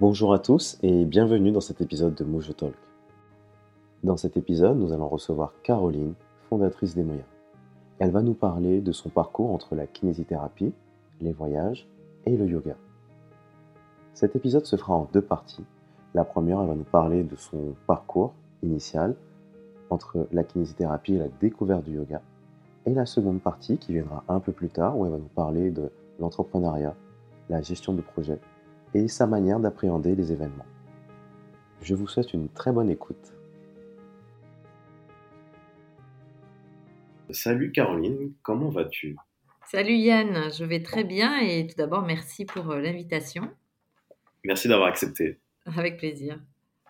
Bonjour à tous et bienvenue dans cet épisode de Mojo Talk. Dans cet épisode, nous allons recevoir Caroline, fondatrice d'Emoya. Elle va nous parler de son parcours entre la kinésithérapie, les voyages et le yoga. Cet épisode se fera en deux parties. La première, elle va nous parler de son parcours initial entre la kinésithérapie et la découverte du yoga. Et la seconde partie, qui viendra un peu plus tard, où elle va nous parler de l'entrepreneuriat, la gestion de projet et sa manière d'appréhender les événements. Je vous souhaite une très bonne écoute. Salut Caroline, comment vas-tu? Salut Yann, je vais très bien et tout d'abord merci pour euh, l'invitation. Merci d'avoir accepté. Avec plaisir.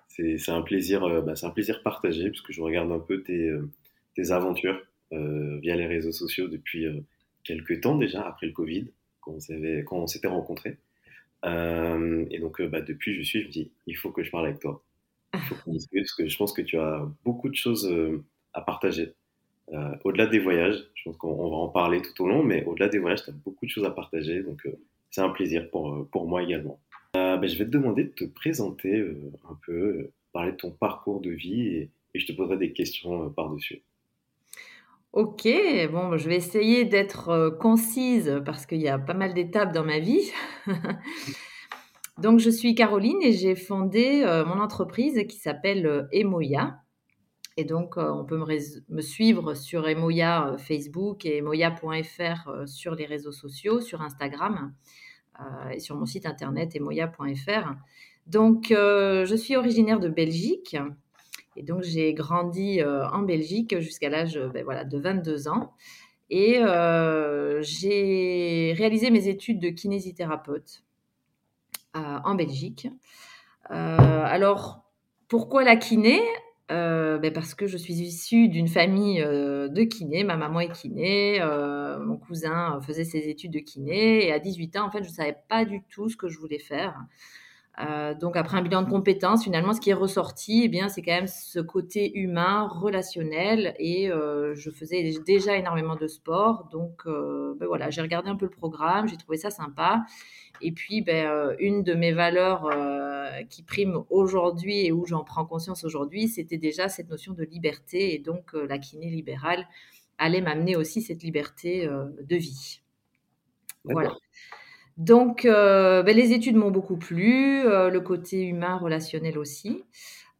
C'est un plaisir, euh, bah, c'est un plaisir partagé puisque je regarde un peu tes, euh, tes aventures via les réseaux sociaux depuis quelques temps déjà après le Covid quand on s'était rencontrés. Euh, et donc, euh, bah, depuis, je suis, je me dis, il faut que je parle avec toi. Il faut qu'on discute, parce que je pense que tu as beaucoup de choses euh, à partager. au-delà des voyages, je pense qu'on va en parler tout au long, mais au-delà des voyages, tu as beaucoup de choses à partager. Donc, c'est un plaisir pour, pour moi également. Bah, je vais te demander de te présenter un peu, parler de ton parcours de vie, et, et je te poserai des questions par-dessus. OK, bon, je vais essayer d'être, euh, concise parce qu'il y a pas mal d'étapes dans ma vie. Donc je suis Caroline et j'ai fondé, euh, mon entreprise qui s'appelle, euh, Emoya et donc on peut me suivre sur Emoya, Facebook et emoya.fr, sur les réseaux sociaux, sur Instagram, et sur mon site internet emoya.fr. Donc je suis originaire de Belgique et donc, j'ai grandi euh, en Belgique jusqu'à l'âge ben, voilà, de 22 ans. Et euh, j'ai réalisé mes études de kinésithérapeute euh, en Belgique. alors, pourquoi la kiné? Ben Parce que je suis issue d'une famille de kiné. Ma maman est kiné, mon cousin faisait ses études de kiné. Et à 18 ans, en fait, je ne savais pas du tout ce que je voulais faire. Euh, donc après un bilan de compétences, finalement, ce qui est ressorti, eh bien, c'est quand même ce côté humain, relationnel. Et euh, je faisais déjà énormément de sport, donc euh, ben voilà, j'ai regardé un peu le programme, j'ai trouvé ça sympa. Et puis, ben, une de mes valeurs qui prime aujourd'hui et où j'en prends conscience aujourd'hui, c'était déjà cette notion de liberté. Et donc, la kiné libérale allait m'amener aussi cette liberté de vie. Voilà. Donc, euh, ben, les études m'ont beaucoup plu, euh, le côté humain, relationnel aussi.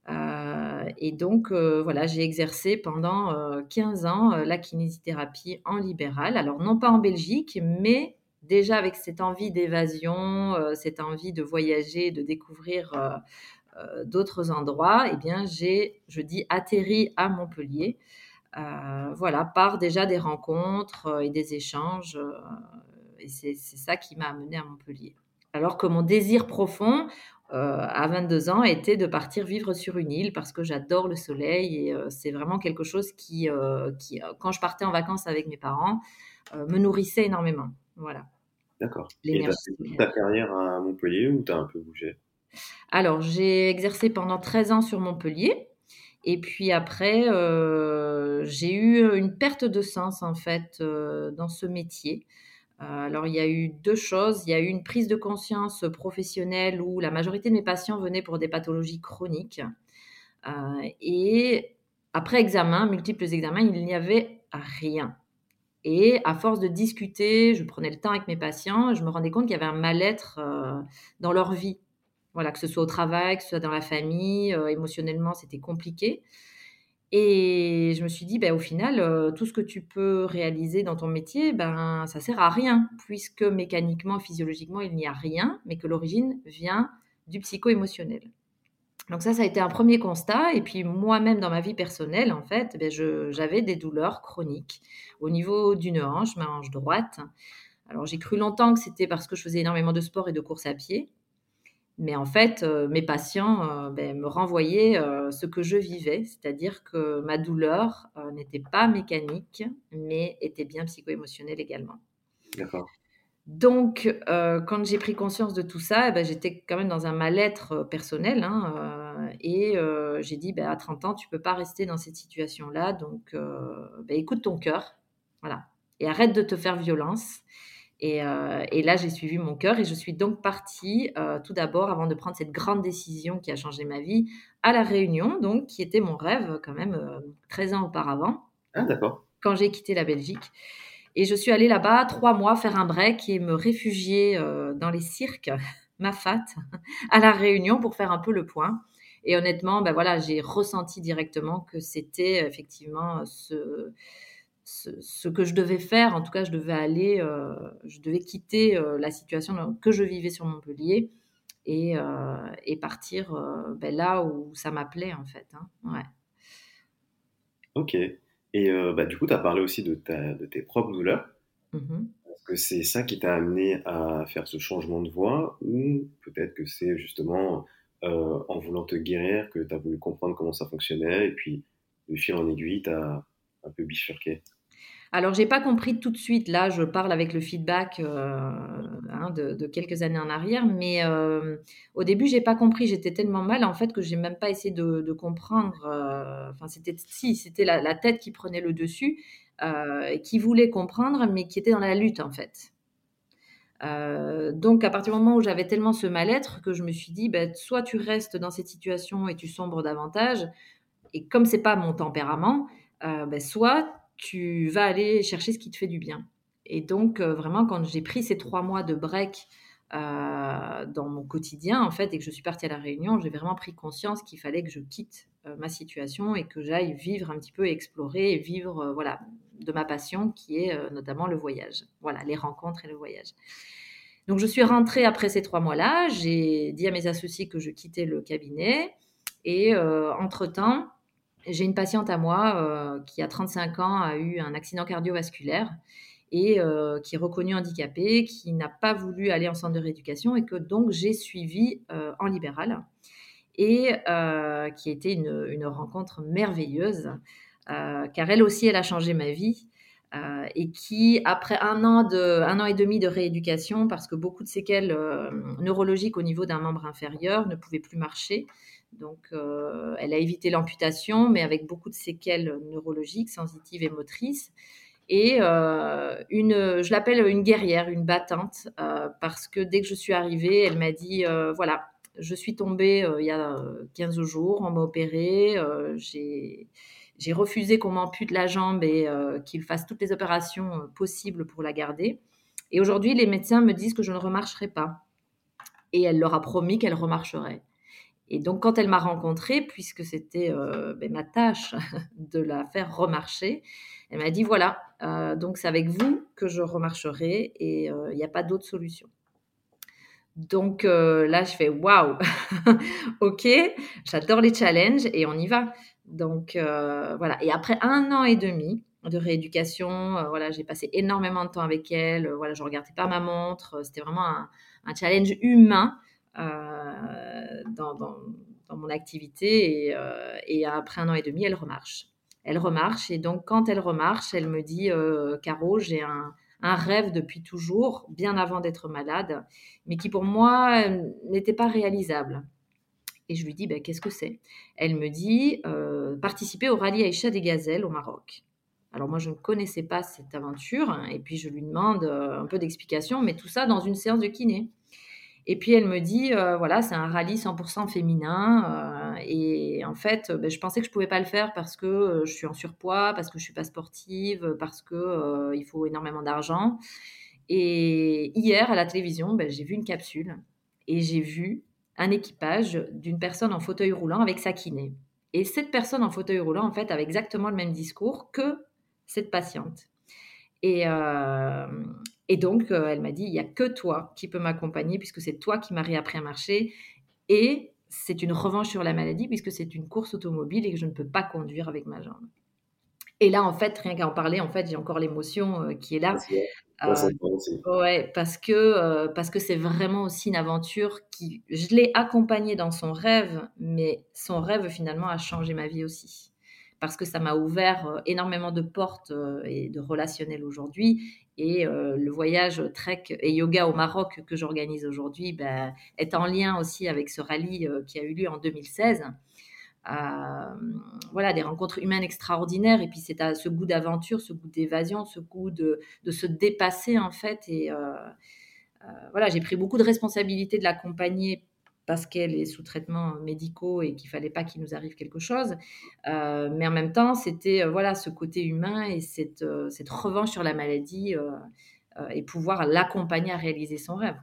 Euh, et donc, voilà, j'ai exercé pendant 15 ans la kinésithérapie en libéral. Alors, non pas en Belgique, mais déjà avec cette envie d'évasion, cette envie de voyager, de découvrir d'autres endroits, eh bien, j'ai, je dis, atterri à Montpellier. voilà, par déjà des rencontres et des échanges et c'est ça qui m'a amené à Montpellier. Alors que mon désir profond, euh, à 22 ans, était de partir vivre sur une île parce que j'adore le soleil et euh, c'est vraiment quelque chose qui, euh, qui quand je partais en vacances avec mes parents, me nourrissait énormément. Voilà. D'accord. Et tu as fait ta carrière à Montpellier ou tu as un peu bougé? Alors, j'ai exercé pendant 13 ans sur Montpellier. Et puis après, j'ai eu une perte de sens en fait dans ce métier. Euh, alors, il y a eu deux choses. Il y a eu une prise de conscience professionnelle où la majorité de mes patients venaient pour des pathologies chroniques. Euh, et après examen, multiples examens, il n'y avait rien. Et à force de discuter, je prenais le temps avec mes patients, je me rendais compte qu'il y avait un mal-être euh, dans leur vie. Voilà, que ce soit au travail, que ce soit dans la famille, émotionnellement, c'était compliqué. Et je me suis dit, ben, au final, euh, tout ce que tu peux réaliser dans ton métier, ben, ça sert à rien, puisque mécaniquement, physiologiquement, il n'y a rien, mais que l'origine vient du psycho-émotionnel. Donc ça, ça a été un premier constat. Et puis moi-même, dans ma vie personnelle, en fait, ben, j'avais des douleurs chroniques au niveau d'une hanche, ma hanche droite. Alors j'ai cru longtemps que c'était parce que je faisais énormément de sport et de course à pied. Mais en fait, euh, mes patients euh, ben, me renvoyaient euh, ce que je vivais, c'est-à-dire que ma douleur n'était pas mécanique, mais était bien psycho-émotionnelle également. D'accord. Donc, quand j'ai pris conscience de tout ça, eh ben, j'étais quand même dans un mal-être personnel. Hein, et j'ai dit, ben, à 30 ans, tu ne peux pas rester dans cette situation-là. Donc, écoute ton cœur. Voilà. Et arrête de te faire violence. Et, et là, j'ai suivi mon cœur et je suis donc partie tout d'abord, avant de prendre cette grande décision qui a changé ma vie, à La Réunion, donc qui était mon rêve quand même 13 ans auparavant. Ah, d'accord. Quand j'ai quitté la Belgique. Et je suis allée là-bas trois mois faire un break et me réfugier dans les cirques, ma fat, à La Réunion pour faire un peu le point. Et honnêtement, ben voilà, j'ai ressenti directement que c'était effectivement ce, ce, que je devais faire. En tout cas, je devais aller, euh, je devais quitter euh, la situation que je vivais sur Montpellier et, euh, et partir ben là où ça m'appelait en fait. Hein. Ouais. Ok. Et bah, du coup, tu as parlé aussi de, ta, de tes propres douleurs. Mmh Est-ce que c'est ça qui t'a amené à faire ce changement de voie ou peut-être que c'est justement en voulant te guérir que tu as voulu comprendre comment ça fonctionnait et puis de fil en aiguille, tu as un peu bifurqué? Alors, j'ai pas compris tout de suite. Là, je parle avec le feedback euh, hein, de, quelques années en arrière, mais euh, au début, j'ai pas compris. J'étais tellement mal en fait que j'ai même pas essayé de, comprendre. Euh, enfin, c'était si, c'était la, tête qui prenait le dessus, qui voulait comprendre, mais qui était dans la lutte en fait. donc, à partir du moment où j'avais tellement ce mal-être que je me suis dit, ben, soit tu restes dans cette situation et tu sombres davantage, et comme c'est pas mon tempérament, ben, soit tu vas aller chercher ce qui te fait du bien. Et donc, euh, vraiment, quand j'ai pris ces trois mois de break euh, dans mon quotidien, en fait, et que je suis partie à la Réunion, j'ai vraiment pris conscience qu'il fallait que je quitte euh, ma situation et que j'aille vivre un petit peu, explorer et vivre, voilà, de ma passion qui est notamment le voyage. Voilà, les rencontres et le voyage. Donc, je suis rentrée après ces trois mois-là. J'ai dit à mes associés que je quittais le cabinet. Et entre-temps, j'ai une patiente à moi euh, qui a 35 ans, a eu un accident cardiovasculaire et euh, qui est reconnue handicapée, qui n'a pas voulu aller en centre de rééducation et que donc j'ai suivi euh, en libéral et qui a été une, rencontre merveilleuse car elle aussi elle a changé ma vie et qui après un an de un an et demi de rééducation parce que beaucoup de séquelles neurologiques au niveau d'un membre inférieur ne pouvaient plus marcher donc, euh, elle a évité l'amputation, mais avec beaucoup de séquelles neurologiques, sensitives et motrices. Et euh, une, je l'appelle une guerrière, une battante, euh, parce que dès que je suis arrivée, elle m'a dit, voilà, je suis tombée il y a 15 jours, on m'a opérée, j'ai refusé qu'on m'ampute la jambe et qu'il fasse toutes les opérations possibles pour la garder. Et aujourd'hui, les médecins me disent que je ne remarcherai pas. Et elle leur a promis qu'elle remarcherait. Et donc, quand elle m'a rencontrée, puisque c'était euh, ben, ma tâche de la faire remarcher, elle m'a dit voilà, euh, donc c'est avec vous que je remarcherai et euh, il n'y a pas d'autre solution. Donc là, je fais waouh, ok, j'adore les challenges et on y va. Donc voilà. Et après un an et demi de rééducation, voilà, j'ai passé énormément de temps avec elle. voilà, je regardais pas ma montre. C'était vraiment un challenge humain euh, dans, mon activité euh, et, après un an et demi, elle remarche. Elle remarche et donc quand elle remarche, elle me dit euh, Caro, j'ai un, rêve depuis toujours, bien avant d'être malade, mais qui pour moi n'était pas réalisable. Et je lui dis, ben, qu'est-ce que c'est? Elle me dit, participer au rallye Aïcha des Gazelles au Maroc. Alors moi, je ne connaissais pas cette aventure, et puis je lui demande un peu d'explication, mais tout ça dans une séance de kiné. Et puis elle me dit, euh, voilà, c'est un rallye 100% féminin. Euh, et en fait, ben, je pensais que je pouvais pas le faire parce que euh, je suis en surpoids, parce que je suis pas sportive, parce que il faut énormément d'argent. Et hier à la télévision, ben, j'ai vu une capsule et j'ai vu un équipage d'une personne en fauteuil roulant avec sa kiné. Et cette personne en fauteuil roulant, en fait, avait exactement le même discours que cette patiente. Et, et donc, euh, elle m'a dit, il n'y a que toi qui peux m'accompagner puisque c'est toi qui m'as réappris à marcher. Et c'est une revanche sur la maladie puisque c'est une course automobile et que je ne peux pas conduire avec ma jambe. Et là, en fait, rien qu'à en parler, en fait, j'ai encore l'émotion euh, qui est là. Euh, ouais, parce que parce que c'est vraiment aussi une aventure qui, je l'ai accompagnée dans son rêve, mais son rêve finalement a changé ma vie aussi parce que ça m'a ouvert énormément de portes et de relationnel aujourd'hui et euh, le voyage trek et yoga au Maroc que j'organise aujourd'hui ben, est en lien aussi avec ce rallye euh, qui a eu lieu en 2016. voilà, des rencontres humaines extraordinaires. Et puis, c'est à ce goût d'aventure, ce goût d'évasion, ce goût de, de, se dépasser, en fait. Et voilà, j'ai pris beaucoup de responsabilités de l'accompagner parce qu'elle est sous traitement médicaux et qu'il fallait pas qu'il nous arrive quelque chose. Euh, mais en même temps, c'était euh, voilà ce côté humain et cette, euh, cette revanche sur la maladie et pouvoir l'accompagner à réaliser son rêve.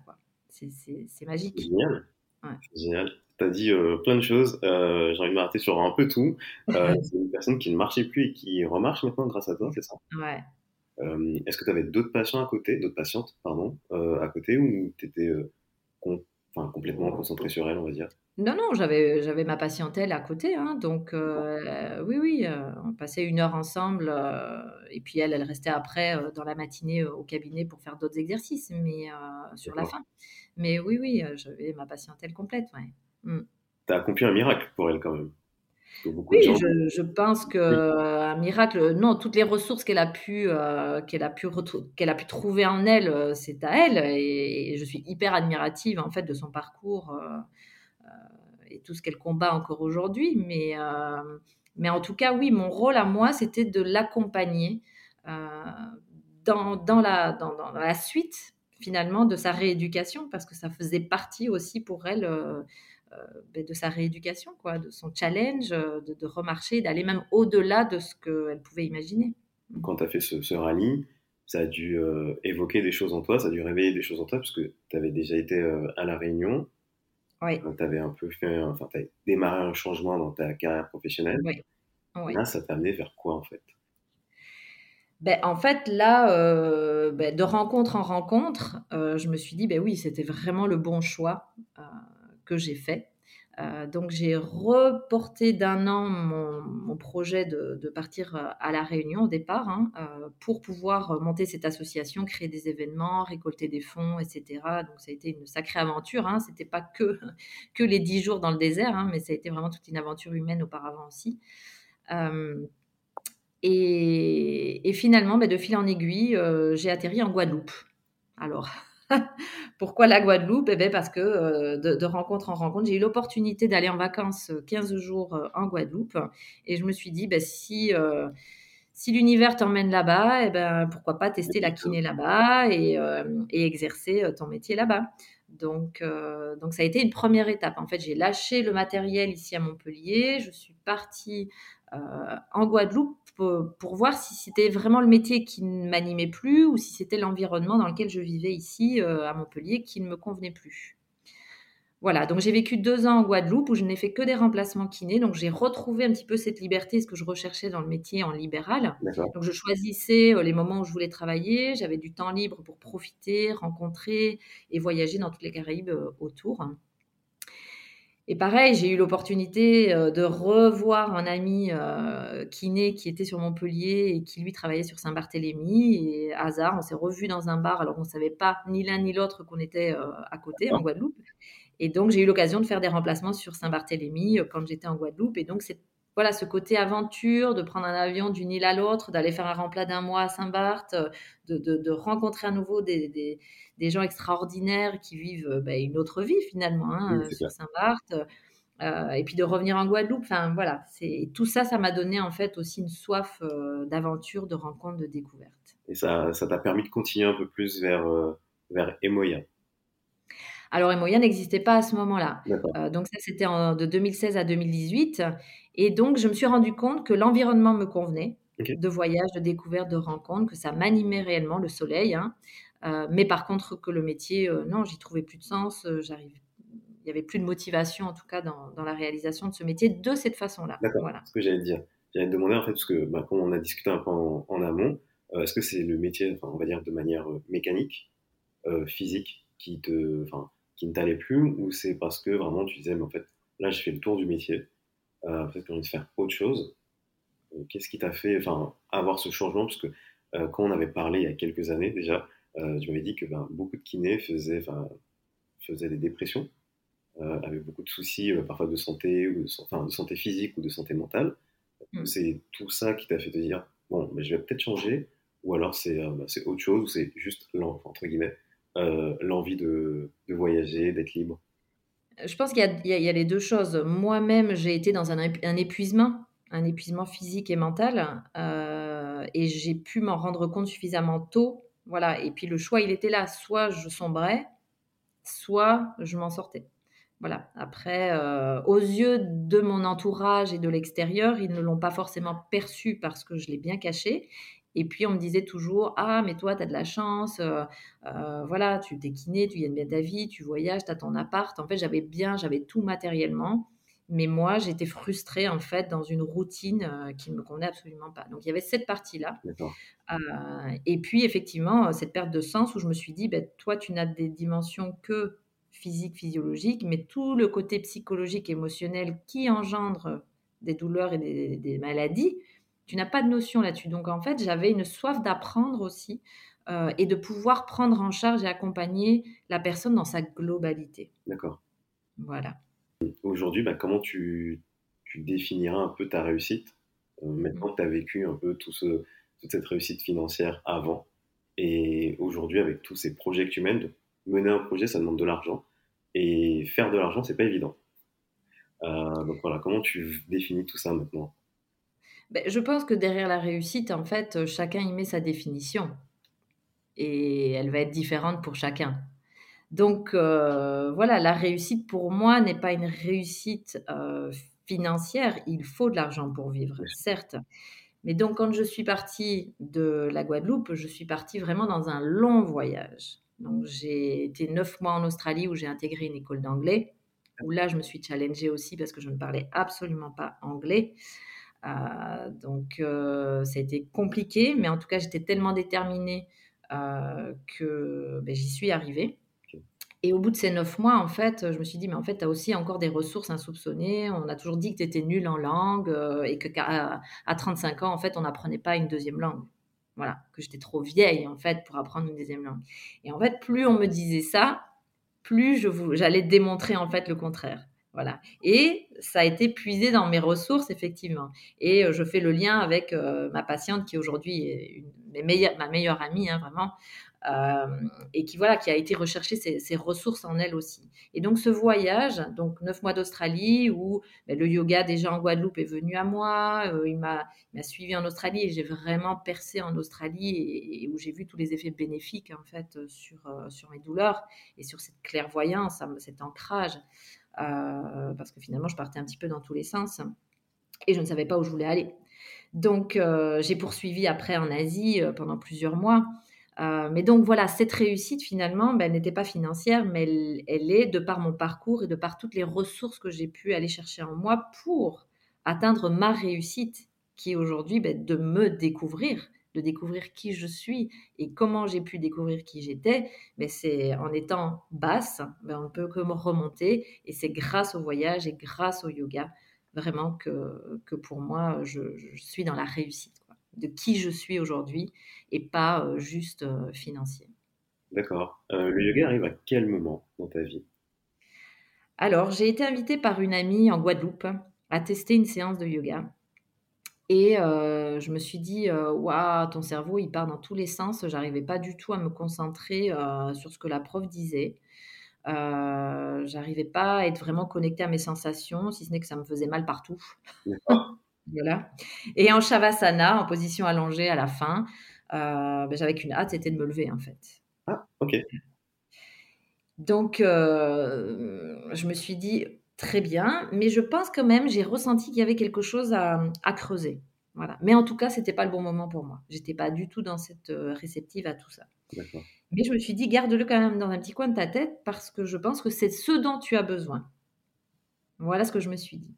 C'est magique. Génial. Génial. Tu as dit plein de choses. j'ai envie de m'arrêter sur un peu tout. c'est une personne qui ne marchait plus et qui remarche maintenant grâce à toi, c'est ça? Ouais. Est-ce que tu avais d'autres patients à côté, d'autres patientes, pardon, à côté, ou tu étais enfin, complètement concentré sur elle, on va dire. Non, non, j'avais, j'avais ma patientèle à côté, hein, donc euh, oui, oui, euh, on passait une heure ensemble, euh, et puis elle, elle restait après dans la matinée au cabinet pour faire d'autres exercices, mais sur la fin. Mais oui, oui, j'avais ma patientèle complète, ouais. Mm. Tu as accompli un miracle pour elle quand même. Oui, je, pense que un miracle. Non, toutes les ressources qu'elle a pu euh, qu'elle a pu qu'elle a pu trouver en elle, euh, c'est à elle. Et, je suis hyper admirative en fait de son parcours euh, et tout ce qu'elle combat encore aujourd'hui. Mais mais en tout cas, oui, mon rôle à moi, c'était de l'accompagner dans, dans, la, dans, dans, la suite finalement de sa rééducation parce que ça faisait partie aussi pour elle euh, de sa rééducation, quoi, de son challenge, euh, de, remarcher, d'aller même au-delà de ce qu'elle pouvait imaginer. Quand tu as fait ce, rallye, ça a dû euh, évoquer des choses en toi, ça a dû réveiller des choses en toi, parce que tu avais déjà été à La Réunion. Oui. Tu avais un peu fait, enfin, tu démarré un changement dans ta carrière professionnelle. Oui. Là, ça t'a amené vers quoi, en fait? Ben, en fait, là, ben, de rencontre en rencontre, je me suis dit, ben oui, c'était vraiment le bon choix que j'ai fait. Euh, donc j'ai reporté d'un an mon, projet de, partir euh, à la Réunion au départ hein, euh, pour pouvoir monter cette association, créer des événements, récolter des fonds, etc. Donc ça a été une sacrée aventure. Hein. C'était pas que que les dix jours dans le désert, hein, mais ça a été vraiment toute une aventure humaine auparavant aussi. et, finalement, ben, de fil en aiguille, j'ai atterri en Guadeloupe. Alors Pourquoi la Guadeloupe? Eh bien Parce que euh, de, rencontre en rencontre, j'ai eu l'opportunité d'aller en vacances 15 euh, jours euh, en Guadeloupe. Et je me suis dit, ben, si, si l'univers t'emmène là-bas, eh ben, pourquoi pas tester la kiné là-bas et, et, exercer ton métier là-bas. Donc, donc, ça a été une première étape. En fait, j'ai lâché le matériel ici à Montpellier. Je suis partie en Guadeloupe pour, voir si c'était vraiment le métier qui ne m'animait plus ou si c'était l'environnement dans lequel je vivais ici euh, à Montpellier qui ne me convenait plus. Voilà, donc j'ai vécu deux ans en Guadeloupe où je n'ai fait que des remplacements kinés. Donc j'ai retrouvé un petit peu cette liberté, ce que je recherchais dans le métier en libéral. Donc je choisissais euh, les moments où je voulais travailler. J'avais du temps libre pour profiter, rencontrer et voyager dans toutes les Caraïbes euh, autour. Et pareil, j'ai eu l'opportunité euh, de revoir un ami euh, kiné qui était sur Montpellier et qui lui travaillait sur Saint-Barthélemy. Et hasard, on s'est revus dans un bar alors on ne savait pas ni l'un ni l'autre qu'on était euh, à côté en Guadeloupe. Et donc j'ai eu l'occasion de faire des remplacements sur Saint-Barthélemy quand j'étais en Guadeloupe. Et donc c'est voilà ce côté aventure, de prendre un avion d'une île à l'autre, d'aller faire un remplat d'un mois à Saint-Barth, de, rencontrer à nouveau des, des, gens extraordinaires qui vivent euh, bah, une autre vie finalement hein, euh, sur Saint-Barth. Euh, et puis de revenir en Guadeloupe, enfin voilà, c'est tout ça, ça m'a donné en fait aussi une soif d'aventure, de rencontre, de découverte. Et ça, ça t'a permis de continuer un peu plus vers vers Emoya. Alors Emoya n'existait pas à ce moment-là. donc ça c'était de 2016 à 2018. Et donc, je me suis rendu compte que l'environnement me convenait, de voyage, de découverte, de rencontre, que ça m'animait réellement, le soleil. Hein. Euh, mais par contre, que le métier, euh, non, j'y trouvais plus de sens. Euh, j'arrive, il y avait plus de motivation, en tout cas, dans, dans la réalisation de ce métier de cette façon-là. D'accord. Voilà. Ce que j'allais dire. J'allais te demander, en fait, parce que, bah, comme on a discuté un peu en, amont, est-ce que c'est le métier, enfin, on va dire de manière mécanique, physique, qui te, qui ne t'allait plus, ou c'est parce que vraiment tu disais, mais en fait, là, je fais le tour du métier euh, peut-être envie de faire autre chose. Qu'est-ce qui t'a fait avoir ce changement? Parce que quand on avait parlé il y a quelques années déjà, tu m'avais dit que ben, beaucoup de kinés faisaient, faisaient des dépressions, avaient beaucoup de soucis parfois de santé, ou de, santé physique ou de santé mentale. Mm. C'est tout ça qui t'a fait te dire, bon, mais je vais peut-être changer, ou alors c'est bah, autre chose, ou c'est juste, entre guillemets, l'envie de, de voyager, d'être libre? Je pense qu'il y, y, a les deux choses. Moi-même, j'ai été dans un, un, épuisement, un épuisement physique et mental, euh, et j'ai pu m'en rendre compte suffisamment tôt. Voilà. Et puis le choix, il était là. Soit je sombrais, soit je m'en sortais. Voilà. Après, euh, aux yeux de mon entourage et de l'extérieur, ils ne l'ont pas forcément perçu parce que je l'ai bien caché. Et puis, on me disait toujours Ah, mais toi, tu as de la chance, euh, euh, voilà, tu kiné, tu gagnes bien ta vie, tu voyages, tu as ton appart. En fait, j'avais bien, j'avais tout matériellement. Mais moi, j'étais frustrée, en fait, dans une routine euh, qui ne me convenait absolument pas. Donc, il y avait cette partie-là. et puis, effectivement, cette perte de sens où je me suis dit ben, Toi, tu n'as des dimensions que physiques, physiologiques, mais tout le côté psychologique, émotionnel qui engendre des douleurs et des maladies, tu n'as pas de notion là-dessus. Donc en fait, j'avais une soif d'apprendre aussi euh, et de pouvoir prendre en charge et accompagner la personne dans sa globalité. D'accord. Voilà. Aujourd'hui, bah, comment tu, tu, définiras un peu ta réussite euh, mm-hmm. Maintenant que tu as vécu un peu tout ce, toute cette réussite financière avant et aujourd'hui avec tous ces projets que tu mènes, mener un projet, ça demande de l'argent et faire de l'argent, c'est pas évident. Euh, donc voilà, comment tu définis tout ça maintenant? Ben, je pense que derrière la réussite, en fait, chacun y met sa définition. Et elle va être différente pour chacun. Donc euh, voilà, la réussite pour moi n'est pas une réussite euh, financière. Il faut de l'argent pour vivre, certes. Mais donc quand je suis partie de la Guadeloupe, je suis partie vraiment dans un long voyage. Donc j'ai été neuf mois en Australie où j'ai intégré une école d'anglais. Où là, je me suis challengée aussi parce que je ne parlais absolument pas anglais. Euh, donc, ça a été compliqué, mais en tout cas, j'étais tellement déterminée que ben, j'y suis arrivée. Et au bout de ces neuf mois, en fait, je me suis dit, mais en fait, tu as aussi encore des ressources insoupçonnées. On a toujours dit que tu étais nulle en langue et qu'à à 35 ans, en fait, on n'apprenait pas une deuxième langue. Voilà, que j'étais trop vieille, en fait, pour apprendre une deuxième langue. Et en fait, plus on me disait ça, plus j'allais démontrer, en fait, le contraire. Et ça a été puisé dans mes ressources, effectivement. Et euh, je fais le lien avec euh, ma patiente qui aujourd'hui est ma meilleure amie, hein, vraiment, euh, et qui, voilà, qui a été rechercher ses, ressources en elle aussi. Et donc, ce voyage, donc neuf mois d'Australie, où ben, le yoga déjà en Guadeloupe est venu à moi, il m'a suivi en Australie et j'ai vraiment percé en Australie et, où j'ai vu tous les effets bénéfiques, en fait, sur, sur mes douleurs et sur cette clairvoyance, cet ancrage. Euh, parce que finalement, je partais un petit peu dans tous les sens et je ne savais pas où je voulais aller. Donc, euh, j'ai poursuivi après en Asie euh, pendant plusieurs mois. mais donc voilà, cette réussite finalement, ben, n'était pas financière, mais elle, est de par mon parcours et de par toutes les ressources que j'ai pu aller chercher en moi pour atteindre ma réussite, qui est aujourd'hui ben, de me découvrir, de découvrir qui je suis et comment j'ai pu découvrir qui j'étais, mais c'est en étant basse, ben on ne peut que me remonter et c'est grâce au voyage et grâce au yoga vraiment que, que pour moi je, suis dans la réussite de qui je suis aujourd'hui et pas euh, juste euh, financier. D'accord. Euh, le yoga arrive à quel moment dans ta vie? Alors, j'ai été invitée par une amie en Guadeloupe à tester une séance de yoga. Et euh, je me suis dit, euh, waouh, ton cerveau, il part dans tous les sens. J'arrivais pas du tout à me concentrer euh, sur ce que la prof disait. J'arrivais pas à être vraiment connectée à mes sensations, si ce n'est que ça me faisait mal partout. voilà. Et en shavasana, en position allongée à la fin, ben, j'avais qu'une hâte, c'était de me lever en fait. Ah, ok. Donc, je me suis dit, très bien, mais je pense quand même, j'ai ressenti qu'il y avait quelque chose à, creuser. Voilà. Mais en tout cas, c'était pas le bon moment pour moi. J'étais pas du tout dans cette euh, réceptive à tout ça. Mais je me suis dit, garde-le quand même dans un petit coin de ta tête parce que je pense que c'est ce dont tu as besoin. Voilà ce que je me suis dit.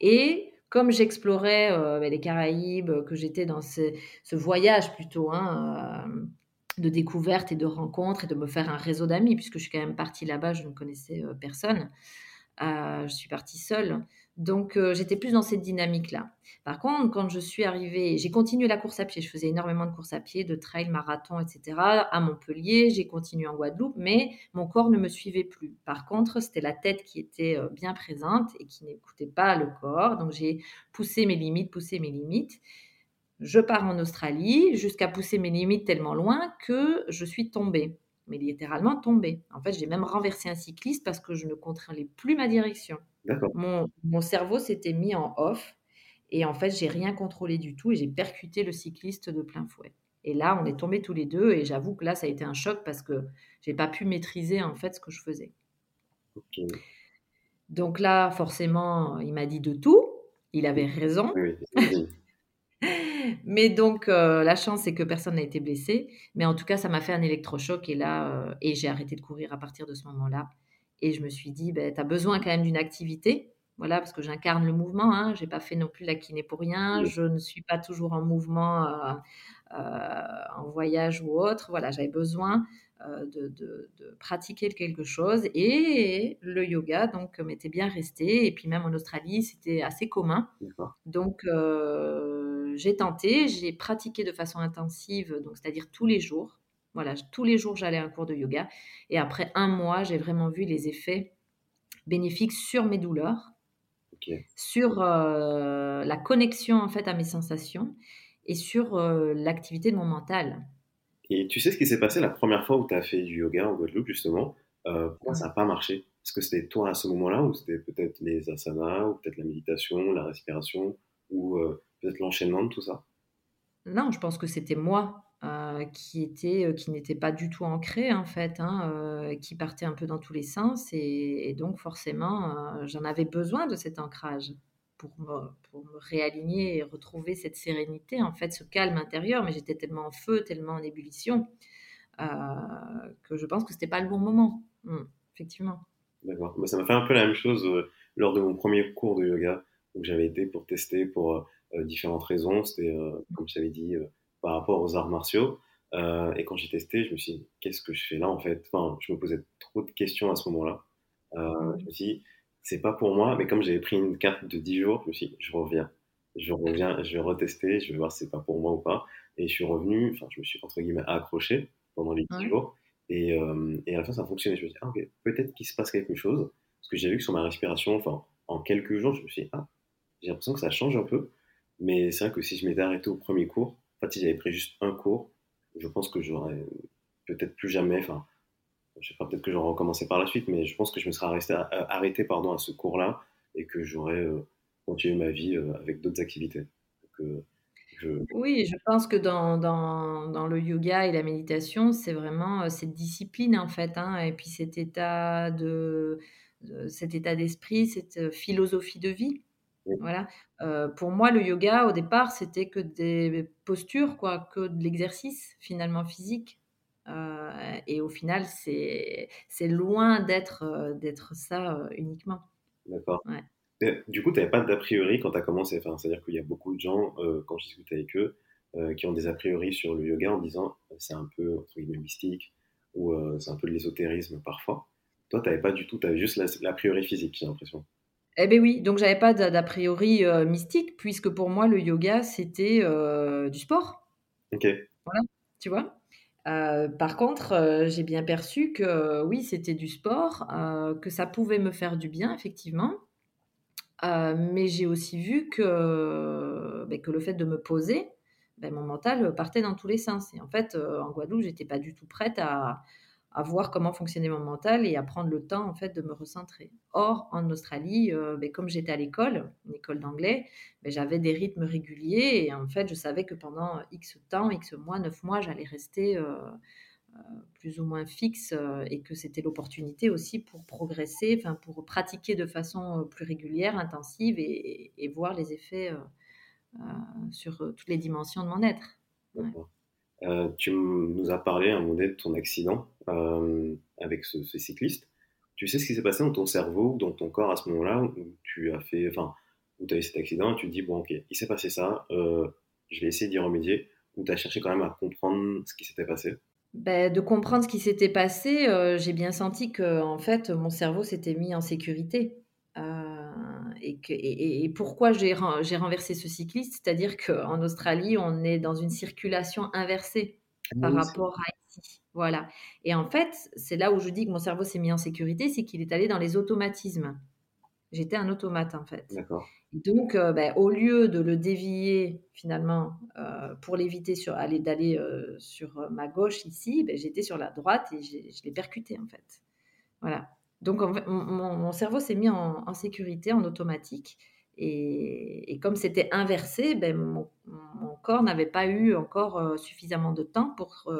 Et comme j'explorais euh, ben, les Caraïbes, que j'étais dans ce, voyage plutôt hein, euh, de découverte et de rencontre et de me faire un réseau d'amis, puisque je suis quand même partie là-bas, je ne connaissais personne. Je suis partie seule. Donc, euh, j'étais plus dans cette dynamique-là. Par contre, quand je suis arrivée, j'ai continué la course à pied. Je faisais énormément de course à pied, de trail, marathon, etc. À Montpellier, j'ai continué en Guadeloupe, mais mon corps ne me suivait plus. Par contre, c'était la tête qui était euh, bien présente et qui n'écoutait pas le corps. Donc, j'ai poussé mes limites, poussé mes limites. Je pars en Australie jusqu'à pousser mes limites tellement loin que je suis tombée. Mais littéralement tombé. En fait, j'ai même renversé un cycliste parce que je ne contrôlais plus ma direction. Mon, mon cerveau s'était mis en off et en fait, j'ai rien contrôlé du tout et j'ai percuté le cycliste de plein fouet. Et là, on est tombés tous les deux et j'avoue que là, ça a été un choc parce que j'ai pas pu maîtriser en fait ce que je faisais. Donc là, forcément, il m'a dit de tout. Il avait raison. Mais donc, euh, la chance, c'est que personne n'a été blessé. Mais en tout cas, ça m'a fait un électrochoc. Et là, euh, et j'ai arrêté de courir à partir de ce moment-là. Et je me suis dit, ben, tu as besoin quand même d'une activité. Voilà, parce que j'incarne le mouvement. Hein. Je n'ai pas fait non plus la kiné pour rien. Je ne suis pas toujours en mouvement, euh, en voyage ou autre. Voilà, j'avais besoin de, de, pratiquer quelque chose. Et le yoga, donc, m'était bien resté. Et puis même en Australie, c'était assez commun. Donc, j'ai tenté, j'ai pratiqué de façon intensive, donc c'est-à-dire tous les jours. Voilà, tous les jours j'allais à un cours de yoga. Et après un mois, j'ai vraiment vu les effets bénéfiques sur mes douleurs, sur euh, la connexion en fait à mes sensations et sur euh, l'activité de mon mental. Et tu sais ce qui s'est passé la première fois où tu as fait du yoga en Guadeloupe justement? Euh, Pourquoi ça n'a pas marché Est-ce que c'était toi à ce moment-là ou c'était peut-être les asanas ou peut-être la méditation, la respiration ou peut-être l'enchaînement de tout ça Non, je pense que c'était moi euh, qui était, euh, qui n'était pas du tout ancré en fait, hein, euh, qui partait un peu dans tous les sens et, donc forcément j'en avais besoin de cet ancrage pour me, pour me, réaligner et retrouver cette sérénité en fait, ce calme intérieur. Mais j'étais tellement en feu, tellement en ébullition que je pense que c'était pas le bon moment, mmh, effectivement. D'accord. ça m'a fait un peu la même chose lors de mon premier cours de yoga où j'avais été pour tester pour différentes raisons. C'était, euh, comme je t'avais dit, euh, par rapport aux arts martiaux. et quand j'ai testé, je me suis dit, qu'est-ce que je fais là en fait? Enfin, Je me posais trop de questions à ce moment-là. je me suis dit, c'est pas pour moi, mais comme j'avais pris une carte de 10 jours, je me suis dit, je reviens. Je reviens, je vais retester, je vais voir si c'est pas pour moi ou pas. Et je suis revenu, enfin, je me suis entre guillemets accroché pendant les 10 jours. Et, et, à la fin, ça a fonctionné. Je me suis dit, ah, ok, peut-être qu'il se passe quelque chose. Parce que j'ai vu que sur ma respiration, enfin, en quelques jours, je me suis dit, ah, j'ai l'impression que ça change un peu. Mais c'est vrai que si je m'étais arrêté au premier cours, en fait, si j'avais pris juste un cours, je pense que j'aurais peut-être plus jamais, enfin, je sais pas, peut-être que j'aurais recommencé par la suite, mais je pense que je me serais arrêté, arrêté pardon, à ce cours-là et que j'aurais euh, continué ma vie euh, avec d'autres activités. Oui, je pense que dans, le yoga et la méditation, c'est vraiment euh, cette discipline en fait, hein, et puis cet état de, cet état d'esprit, cette philosophie de vie. Voilà. Euh, pour moi, le yoga, au départ, c'était que des postures, quoi, que de l'exercice finalement physique. Euh, et au final, c'est loin d'être euh, d'être ça uniquement. D'accord. Du coup, tu n'avais pas d'a priori quand tu as commencé? Enfin, C'est-à-dire qu'il y a beaucoup de gens, quand je discute avec eux, qui ont des a priori sur le yoga en disant c'est un peu entre guillemets mystique ou c'est un peu de l'ésotérisme parfois. Toi, tu n'avais pas du tout, tu avais juste l'a priori physique, j'ai l'impression. Eh bien oui, donc j'avais pas d'a priori euh, mystique, puisque pour moi, le yoga, c'était euh, du sport. Ok. Voilà, tu vois. Euh, par contre, j'ai bien perçu que oui, c'était du sport, que ça pouvait me faire du bien, effectivement. mais j'ai aussi vu que, ben, que le fait de me poser, ben, mon mental partait dans tous les sens. Et en fait, en Guadeloupe, j'étais pas du tout prête à, à voir comment fonctionnait mon mental et à prendre le temps en fait de me recentrer. Or, en Australie, euh, ben, comme j'étais à l'école, une école d'anglais, ben, j'avais des rythmes réguliers et en fait, je savais que pendant X temps, X mois, 9 mois, j'allais rester euh, euh, plus ou moins fixe et que c'était l'opportunité aussi pour progresser, enfin pour pratiquer de façon plus régulière, intensive et, voir les effets sur toutes les dimensions de mon être. Euh, tu nous as parlé un moment donné de ton accident euh, avec ce, cycliste. Tu sais ce qui s'est passé dans ton cerveau, dans ton corps à ce moment-là, où tu as fait, enfin, où as eu cet accident et tu te dis, bon, ok, il s'est passé ça, euh, je vais essayer d'y remédier, ou tu as cherché quand même à comprendre ce qui s'était passé? Ben, de comprendre ce qui s'était passé, j'ai bien senti que en fait mon cerveau s'était mis en sécurité. Et, que, et, pourquoi j'ai renversé ce cycliste? C'est-à-dire qu'en Australie, on est dans une circulation inversée ah par rapport à ici. Voilà. Et en fait, c'est là où je dis que mon cerveau s'est mis en sécurité, c'est qu'il est allé dans les automatismes. J'étais un automate en fait. D'accord. Donc, euh, ben, au lieu de le dévier finalement euh, pour l'éviter sur, aller, d'aller euh, sur ma gauche ici, ben, j'étais sur la droite et je l'ai percuté en fait. Voilà. Donc mon, cerveau s'est mis en, sécurité, en automatique. Et, comme c'était inversé, ben, mon, corps n'avait pas eu encore suffisamment de temps pour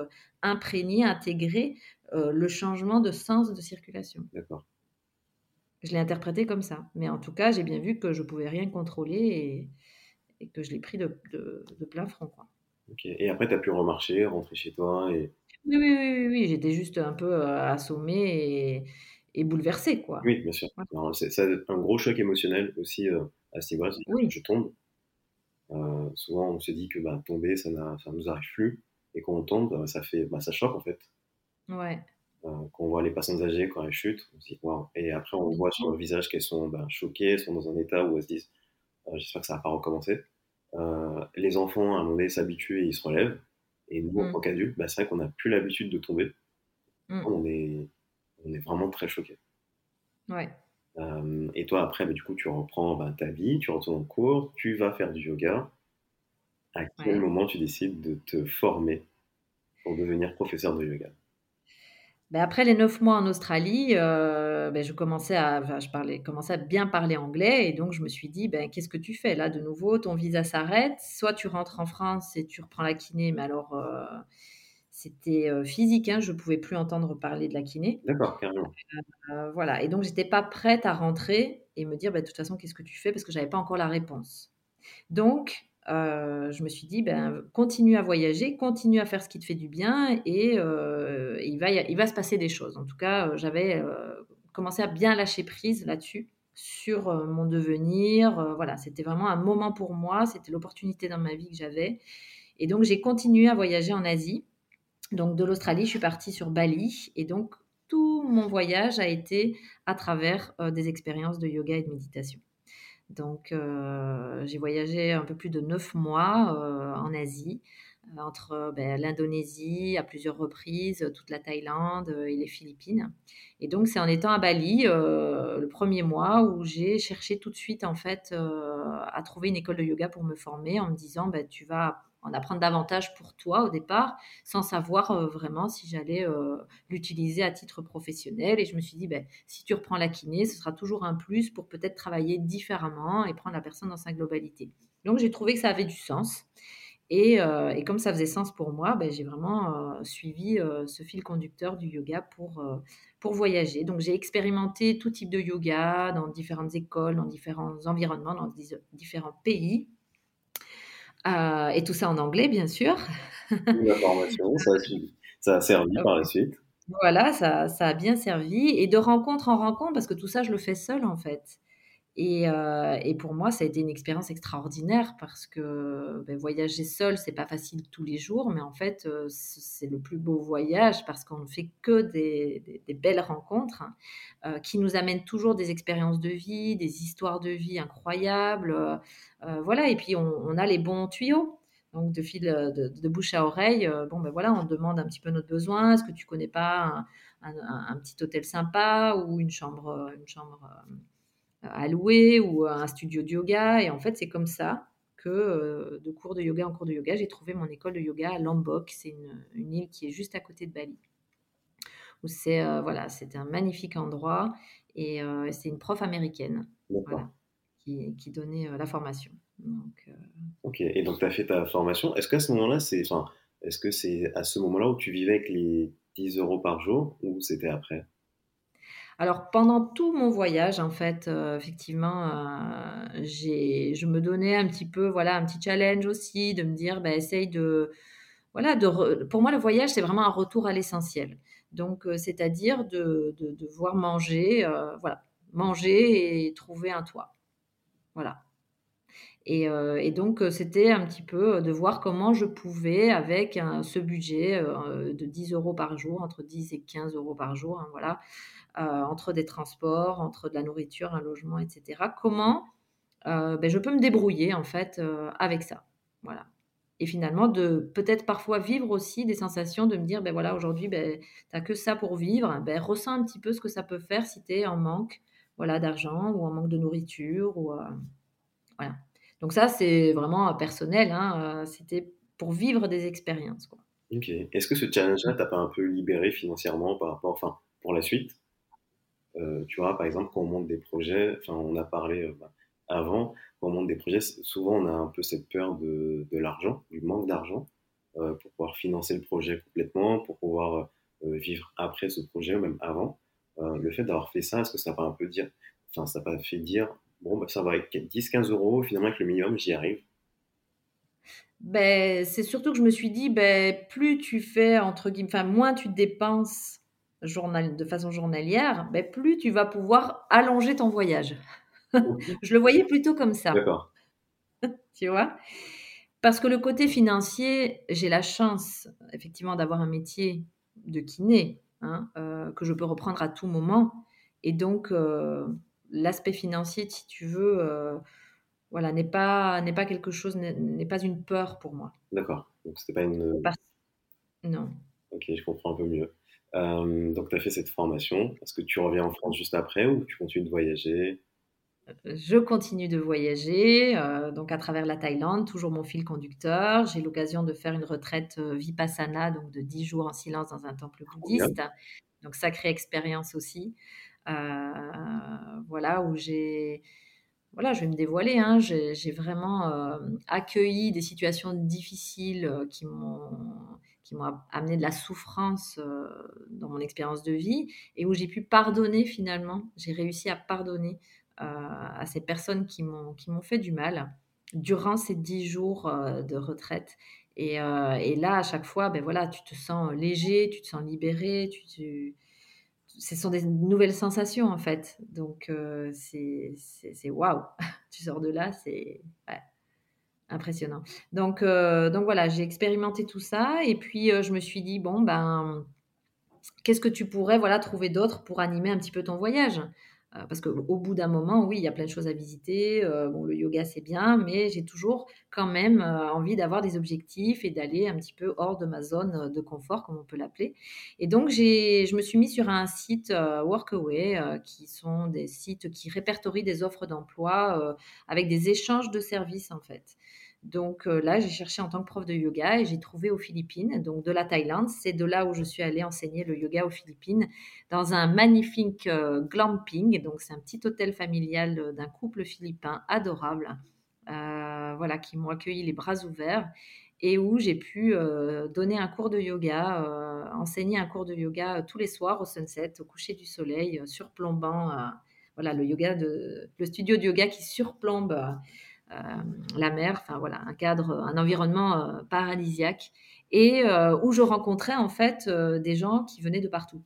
imprégner, intégrer le changement de sens de circulation. D'accord. Je l'ai interprété comme ça. Mais en tout cas, j'ai bien vu que je pouvais rien contrôler et, que je l'ai pris de, plein front. Quoi. Et après, tu as pu remarcher, rentrer chez toi et... Oui, oui, oui, oui, j'étais juste un peu euh, assommée et, bouleversée. Quoi. Oui, bien sûr. C'est un gros choc émotionnel aussi euh, à ce niveau-là. Oui. Je tombe. Euh, souvent, on se dit que bah, tomber, ça ne nous arrive plus. Et quand on tombe, ça, fait, bah, ça choque en fait. Ouais. Euh, quand on voit les personnes âgées quand elles chutent, on se dit waouh. Et après, on voit sur leur visage qu'elles sont ben, choquées, elles sont dans un état où elles se disent euh, j'espère que ça va pas recommencer. Euh, les enfants, à un moment donné, s'habituent et ils se relèvent. Et nous, en mm. tant qu'adultes, bah, c'est vrai qu'on n'a plus l'habitude de tomber. Mm. On, est, on est vraiment très choqués. Ouais. et toi, après, bah, du coup, tu reprends bah, ta vie, tu retournes en cours, tu vas faire du yoga. À quel moment tu décides de te former pour devenir professeur de yoga? Ben, après les neuf mois en Australie, euh, ben, je commençais à, je parlais, commençais à bien parler anglais et donc je me suis dit, ben, qu'est-ce que tu fais là de nouveau? Ton visa s'arrête, soit tu rentres en France et tu reprends la kiné, mais alors euh, c'était euh, physique, hein, je ne pouvais plus entendre parler de la kiné. D'accord, carrément. voilà, et donc j'étais pas prête à rentrer et me dire, ben, de toute façon, qu'est-ce que tu fais? Parce que j'avais pas encore la réponse. Donc, euh, je me suis dit, ben, continue à voyager, continue à faire ce qui te fait du bien et euh, il, va, il va se passer des choses. En tout cas, euh, j'avais commencé à bien lâcher prise là-dessus, sur mon devenir. voilà, c'était vraiment un moment pour moi, c'était l'opportunité dans ma vie que j'avais. Et donc, j'ai continué à voyager en Asie. Donc, de l'Australie, je suis partie sur Bali. Et donc, tout mon voyage a été à travers des expériences de yoga et de méditation. Donc, euh, j'ai voyagé un peu plus de neuf mois euh, en Asie, euh, entre ben, l'Indonésie à plusieurs reprises, toute la Thaïlande et les Philippines. Et donc, c'est en étant à Bali, le premier mois, où j'ai cherché tout de suite, en fait, à trouver une école de yoga pour me former en me disant, ben, tu vas en apprendre davantage pour toi au départ, sans savoir euh, vraiment si j'allais euh, l'utiliser à titre professionnel. Et je me suis dit, ben, si tu reprends la kiné, ce sera toujours un plus pour peut-être travailler différemment et prendre la personne dans sa globalité. Donc j'ai trouvé que ça avait du sens. Et, euh, comme ça faisait sens pour moi, ben, j'ai vraiment suivi ce fil conducteur du yoga pour, pour voyager. Donc j'ai expérimenté tout type de yoga dans différentes écoles, dans différents environnements, dans différents pays. Euh, et tout ça en anglais, bien sûr. La formation, ça a, ça a servi par la suite. Voilà, ça, ça, a bien servi. Et de rencontre en rencontre, parce que tout ça, je le fais seul, en fait. Euh, et, pour moi, ça a été une expérience extraordinaire parce que ben, voyager seul, c'est pas facile tous les jours, mais en fait, euh, c'est le plus beau voyage parce qu'on ne fait que des, belles rencontres hein, euh, qui nous amènent toujours des expériences de vie, des histoires de vie incroyables. voilà, et puis on, a les bons tuyaux. Donc, de fil de, bouche à oreille, bon, ben voilà, on demande un petit peu notre besoin. Est-ce que tu connais pas un, un, petit hôtel sympa ou une chambre, une chambre à louer ou un studio de yoga. Et en fait, c'est comme ça que euh, de cours de yoga en cours de yoga, j'ai trouvé mon école de yoga à Lombok. C'est une, île qui est juste à côté de Bali. Où c'est euh, voilà, c'était un magnifique endroit et euh, c'est une prof américaine qui, qui, donnait la formation. Donc, ok, et donc tu as fait ta formation. Est-ce qu'à ce, moment-là, c'est, enfin, est-ce que c'est à ce moment-là où tu vivais avec les 10 euros par jour ou c'était après? Alors pendant tout mon voyage, en fait, euh, effectivement, euh, je me donnais un petit peu, voilà, un petit challenge aussi, de me dire, bah, essaye de, voilà, de pour moi le voyage c'est vraiment un retour à l'essentiel. Donc euh, c'est-à-dire de, de, devoir manger, voilà, manger et trouver un toit, voilà. Et, donc c'était un petit peu de voir comment je pouvais avec ce budget de 10 euros par jour, entre 10 et 15 euros par jour, hein, voilà entre des transports, entre de la nourriture, un logement, etc. Comment euh, ben, je peux me débrouiller en fait euh, avec ça? Voilà. Et finalement, de peut-être parfois vivre aussi des sensations de me dire, ben voilà, aujourd'hui, ben, tu n'as que ça pour vivre, ben, ressens un petit peu ce que ça peut faire si tu es en manque voilà, d'argent ou en manque de nourriture ou, voilà. Donc ça, c'est vraiment, personnel, hein, c'était pour vivre des expériences. Est-ce que ce challenge-là t'a pas un peu libéré financièrement par rapport enfin, pour la suite? Heu, tu vois, par exemple, quand on monte des projets, enfin, on a parlé, heu, bah, avant, quand on monte des projets, souvent on a un peu cette peur de l'argent, du manque d'argent, heu, pour pouvoir financer le projet complètement, pour pouvoir, vivre après ce projet ou même avant. Le fait d'avoir fait ça, est-ce que ça pas un peu dire enfin, ça pas fait dire: «Bon, bah, ça va avec 10-15 euros finalement avec le minimum, j'y arrive»? Beh, c'est surtout que je me suis dit: «Beh, plus tu fais entre guillemets enfin, moins tu dépenses journal de façon journalière, beh, plus tu vas pouvoir allonger ton voyage». Je le voyais plutôt comme ça, D'accord. tu vois? Parce que le côté financier, j'ai la chance effectivement d'avoir un métier de kiné, hein, heu, que je peux reprendre à tout moment et donc heu, l'aspect financier, si tu veux, heu, voilà, n'est pas n'est pas quelque chose n'est pas une peur pour moi. D'accord, donc c'était pas une, non. OK, je comprends un peu mieux. Hem, donc tu as fait cette formation. Est-ce que tu reviens en France juste après ou tu continues de voyager? Je continue de voyager, heu, donc à travers la Thaïlande, toujours mon fil conducteur. J'ai l'occasion de faire une retraite, heu, vipassana, donc de 10 jours en silence dans un temple bouddhiste. Donc sacrée expérience aussi. Voilà, où j'ai voilà, je vais me dévoiler, hein, j'ai vraiment, accueilli des situations difficiles, qui m'ont qui m'ont amené de la souffrance, heu, dans mon expérience de vie et où j'ai pu pardonner finalement. J'ai réussi à pardonner, heu, à ces personnes qui m'ont fait du mal, durant ces 10 jours, heu, de retraite et là, à chaque fois, beh, voilà, tu te sens léger, tu te sens libéré, tu ce sont des nouvelles sensations, en fait, donc c'est waouh! Tu sors de là, c'est impressionnant. Donc heu, donc voilà, j'ai expérimenté tout ça et puis, heu, je me suis dit: «Bon, ben, qu'est-ce que tu pourrais, voilà, trouver d'autre pour animer un petit peu ton voyage?» heu, parce qu'au au bout d'un moment, oui, il y a plein de choses à visiter, bon, le yoga, c'est bien, mais j'ai toujours quand même, envie d'avoir des objectifs et d'aller un petit peu hors de ma zone, de confort, comme on peut l'appeler et donc je me suis mise sur un site, Workaway, qui sont des sites qui répertorient des offres d'emploi, avec des échanges de services, en fait. Donc heu, là, j'ai cherché en tant que prof de yoga et j'ai trouvé aux Philippines, donc de la Thaïlande. C'est de là où je suis allée enseigner le yoga aux Philippines, dans un magnifique, heu, glamping, donc c'est un petit hôtel familial, heu, d'un couple philippin adorable, voilà, qui m'ont accueilli les bras ouverts et où j'ai pu, donner un cours de yoga, enseigner un cours de yoga, tous les soirs au sunset, au coucher du soleil, surplombant, voilà, le yoga de le studio de yoga qui surplombe, la mer, enfin voilà, un cadre, un environnement, heu, paradisiaque et heu, où je rencontrais en fait, des gens qui venaient de partout.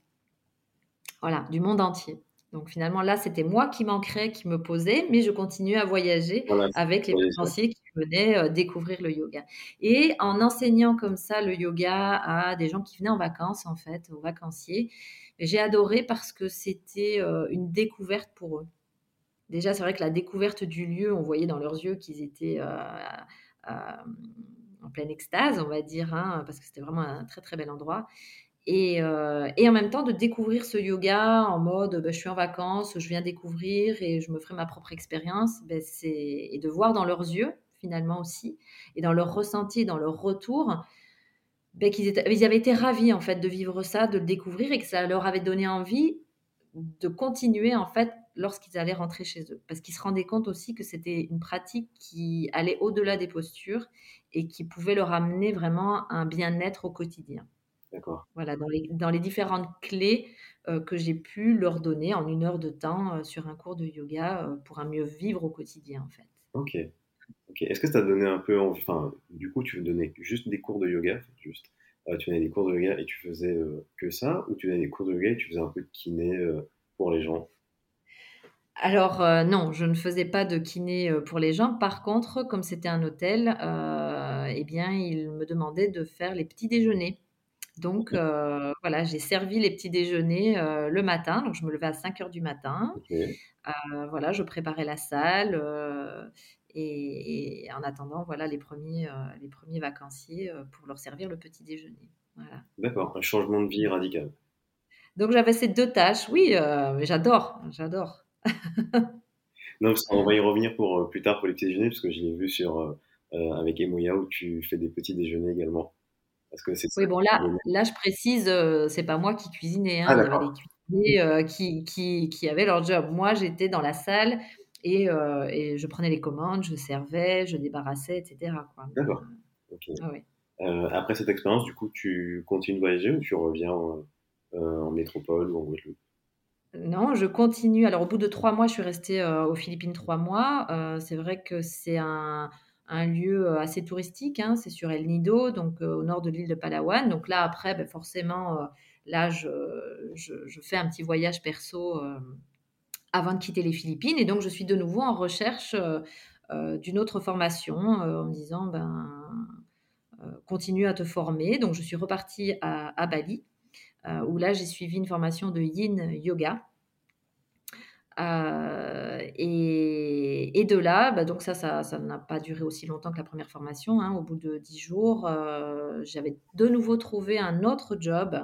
Voilà, du monde entier. Donc finalement, là, c'était moi qui manquerais, qui me posais, mais je continuais à voyager Voilà, avec les vacanciers qui venaient, découvrir le yoga et en enseignant comme ça le yoga à des gens qui venaient en vacances, en fait, aux vacanciers, j'ai adoré parce que c'était, une découverte pour eux. Déjà, c'est vrai que la découverte du lieu, on voyait dans leurs yeux qu'ils étaient, heu, hem, en pleine extase, on va dire, hein, parce que c'était vraiment un très, très bel endroit. Et et en même temps de découvrir ce yoga en mode, bah, je suis en vacances, je viens découvrir et je me ferai ma propre expérience, c'est et de voir dans leurs yeux, finalement aussi et dans leur ressenti, dans leur retour, beh, qu'ils ils avaient été ravis, en fait, de vivre ça, de le découvrir et que ça leur avait donné envie de continuer, en fait, lorsqu'ils allaient rentrer chez eux. Parce qu'ils se rendaient compte aussi que c'était une pratique qui allait au-delà des postures et qui pouvait leur amener vraiment un bien-être au quotidien. D'accord. Voilà, dans les dans les différentes clés, heu, que j'ai pu leur donner en 1 heure de temps, heu, sur un cours de yoga, heu, pour un mieux vivre au quotidien, en fait. OK. OK. Est-ce que ça t'a donné un peu enfin, du coup, tu donnais juste des cours de yoga, juste, tu donnais des cours de yoga et tu faisais, que ça? Ou tu donnais des cours de yoga et tu faisais un peu de kiné, pour les gens? Alors, heu, non, je ne faisais pas de kiné, heu, pour les gens. Par contre, comme c'était un hôtel, heu et bien, ils me demandaient de faire les petits déjeuners. Donc voilà, j'ai servi les petits déjeuners, le matin, donc je me levais à 5:00 du matin. Voilà, je préparais la salle, et et en attendant, voilà, les 1ers, heu, les 1ers vacanciers, pour leur servir le petit déjeuner. Voilà. D'accord, un changement de vie radical. Donc j'avais ces 2 tâches. Oui, j'adore, j'adore. Non, parce qu'on va y revenir pour euh, plus tard pour les petits déjeuners, parce que je l'ai vu sur euh, euh, avec Emoya où tu fais des petits déjeuners également. Parce que c'est ça. Oui, bon là là je précise, c'est pas moi qui cuisinais, hein. Ah Il y avait des cuisiniers, qui qui qui avaient leur job. Moi, j'étais dans la salle et je prenais les commandes, je servais, je débarrassais et cetera quoi, mais D'accord. Heu, après cette expérience, du coup, tu continues de voyager ou tu reviens, heu, en métropole ou en Guadeloupe? Non, je continue. Alors, au bout de 3 mois, je suis restée, heu, aux Philippines 3 mois. Heu, c'est vrai que c'est un lieu, heu, assez touristique, hein. C'est sur El Nido, donc au nord de l'île de Palawan. Donc là, après, beh, forcément, là, je fais un petit voyage perso, avant de quitter les Philippines et donc je suis de nouveau en recherche, d'une autre formation, en me disant: «Ben, continue à te former». Donc je suis repartie à Bali, où là, j'ai suivi une formation de Yin Yoga. Heu et et de là, bah, donc ça ça ça n'a pas duré aussi longtemps que la première formation, hein. Au bout de 10 jours, heu, j'avais de nouveau trouvé un autre job,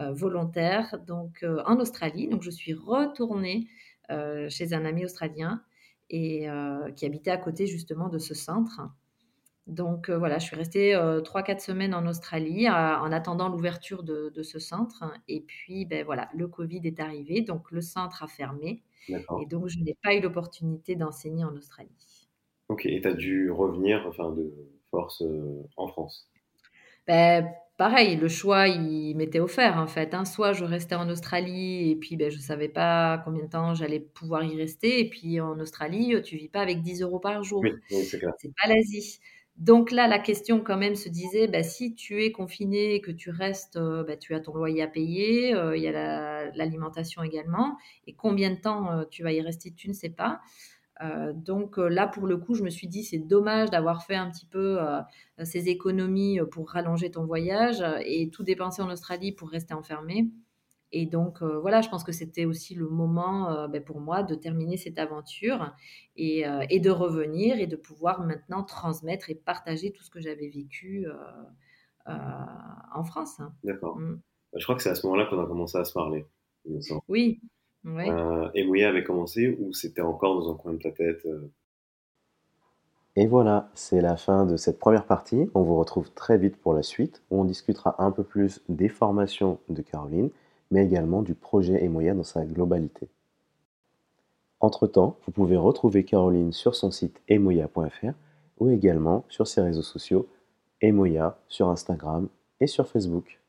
heu, volontaire, donc en Australie. Donc je suis retournée, chez un ami australien et qui habitait à côté justement de ce centre. Donc heu, voilà, je suis restée, heu, 3-4 semaines en Australie, à en attendant l'ouverture de de ce centre et puis, beh, voilà, le covid est arrivé, donc le centre a fermé et donc je n'ai pas eu l'opportunité d'enseigner en Australie. OK et tu as dû revenir, enfin, de force, heu, en France? Beh, pareil, le choix, il m'était offert, en fait, hein. Soit je restais en Australie et puis, beh, je savais pas combien de temps j'allais pouvoir y rester et puis en Australie, tu vis pas avec 10 euros par jour. Oui, oui. C'est pas l'Asie. Donc là, la question quand même se disait, bah, si tu es confiné et que tu restes, heu, bah, tu as ton loyer à payer, heu, il y a la l'alimentation également et combien de temps, heu, tu vas y rester, tu ne sais pas. Donc là, pour le coup, je me suis dit: «C'est dommage d'avoir fait un petit peu, ces économies, pour rallonger ton voyage, et tout dépenser en Australie pour rester enfermé» et donc heu, voilà, je pense que c'était aussi le moment, heu, beh, pour moi de terminer cette aventure et heu et de revenir et de pouvoir maintenant transmettre et partager tout ce que j'avais vécu, en France. D'accord. Mmh. Bah, je crois que c'est à ce moment-là qu'on a commencé à se parler, me. Oui. Heu et Mouya avait commencé ou c'était encore dans un coin de ta tête? Et voilà, c'est la fin de cette première partie. On vous retrouve très vite pour la suite, où on discutera un peu plus des formations de Caroline, mais également du projet Emoya dans sa globalité. Entre-temps, vous pouvez retrouver Caroline sur son site emoya.fr ou également sur ses réseaux sociaux Emoya sur Instagram et sur Facebook.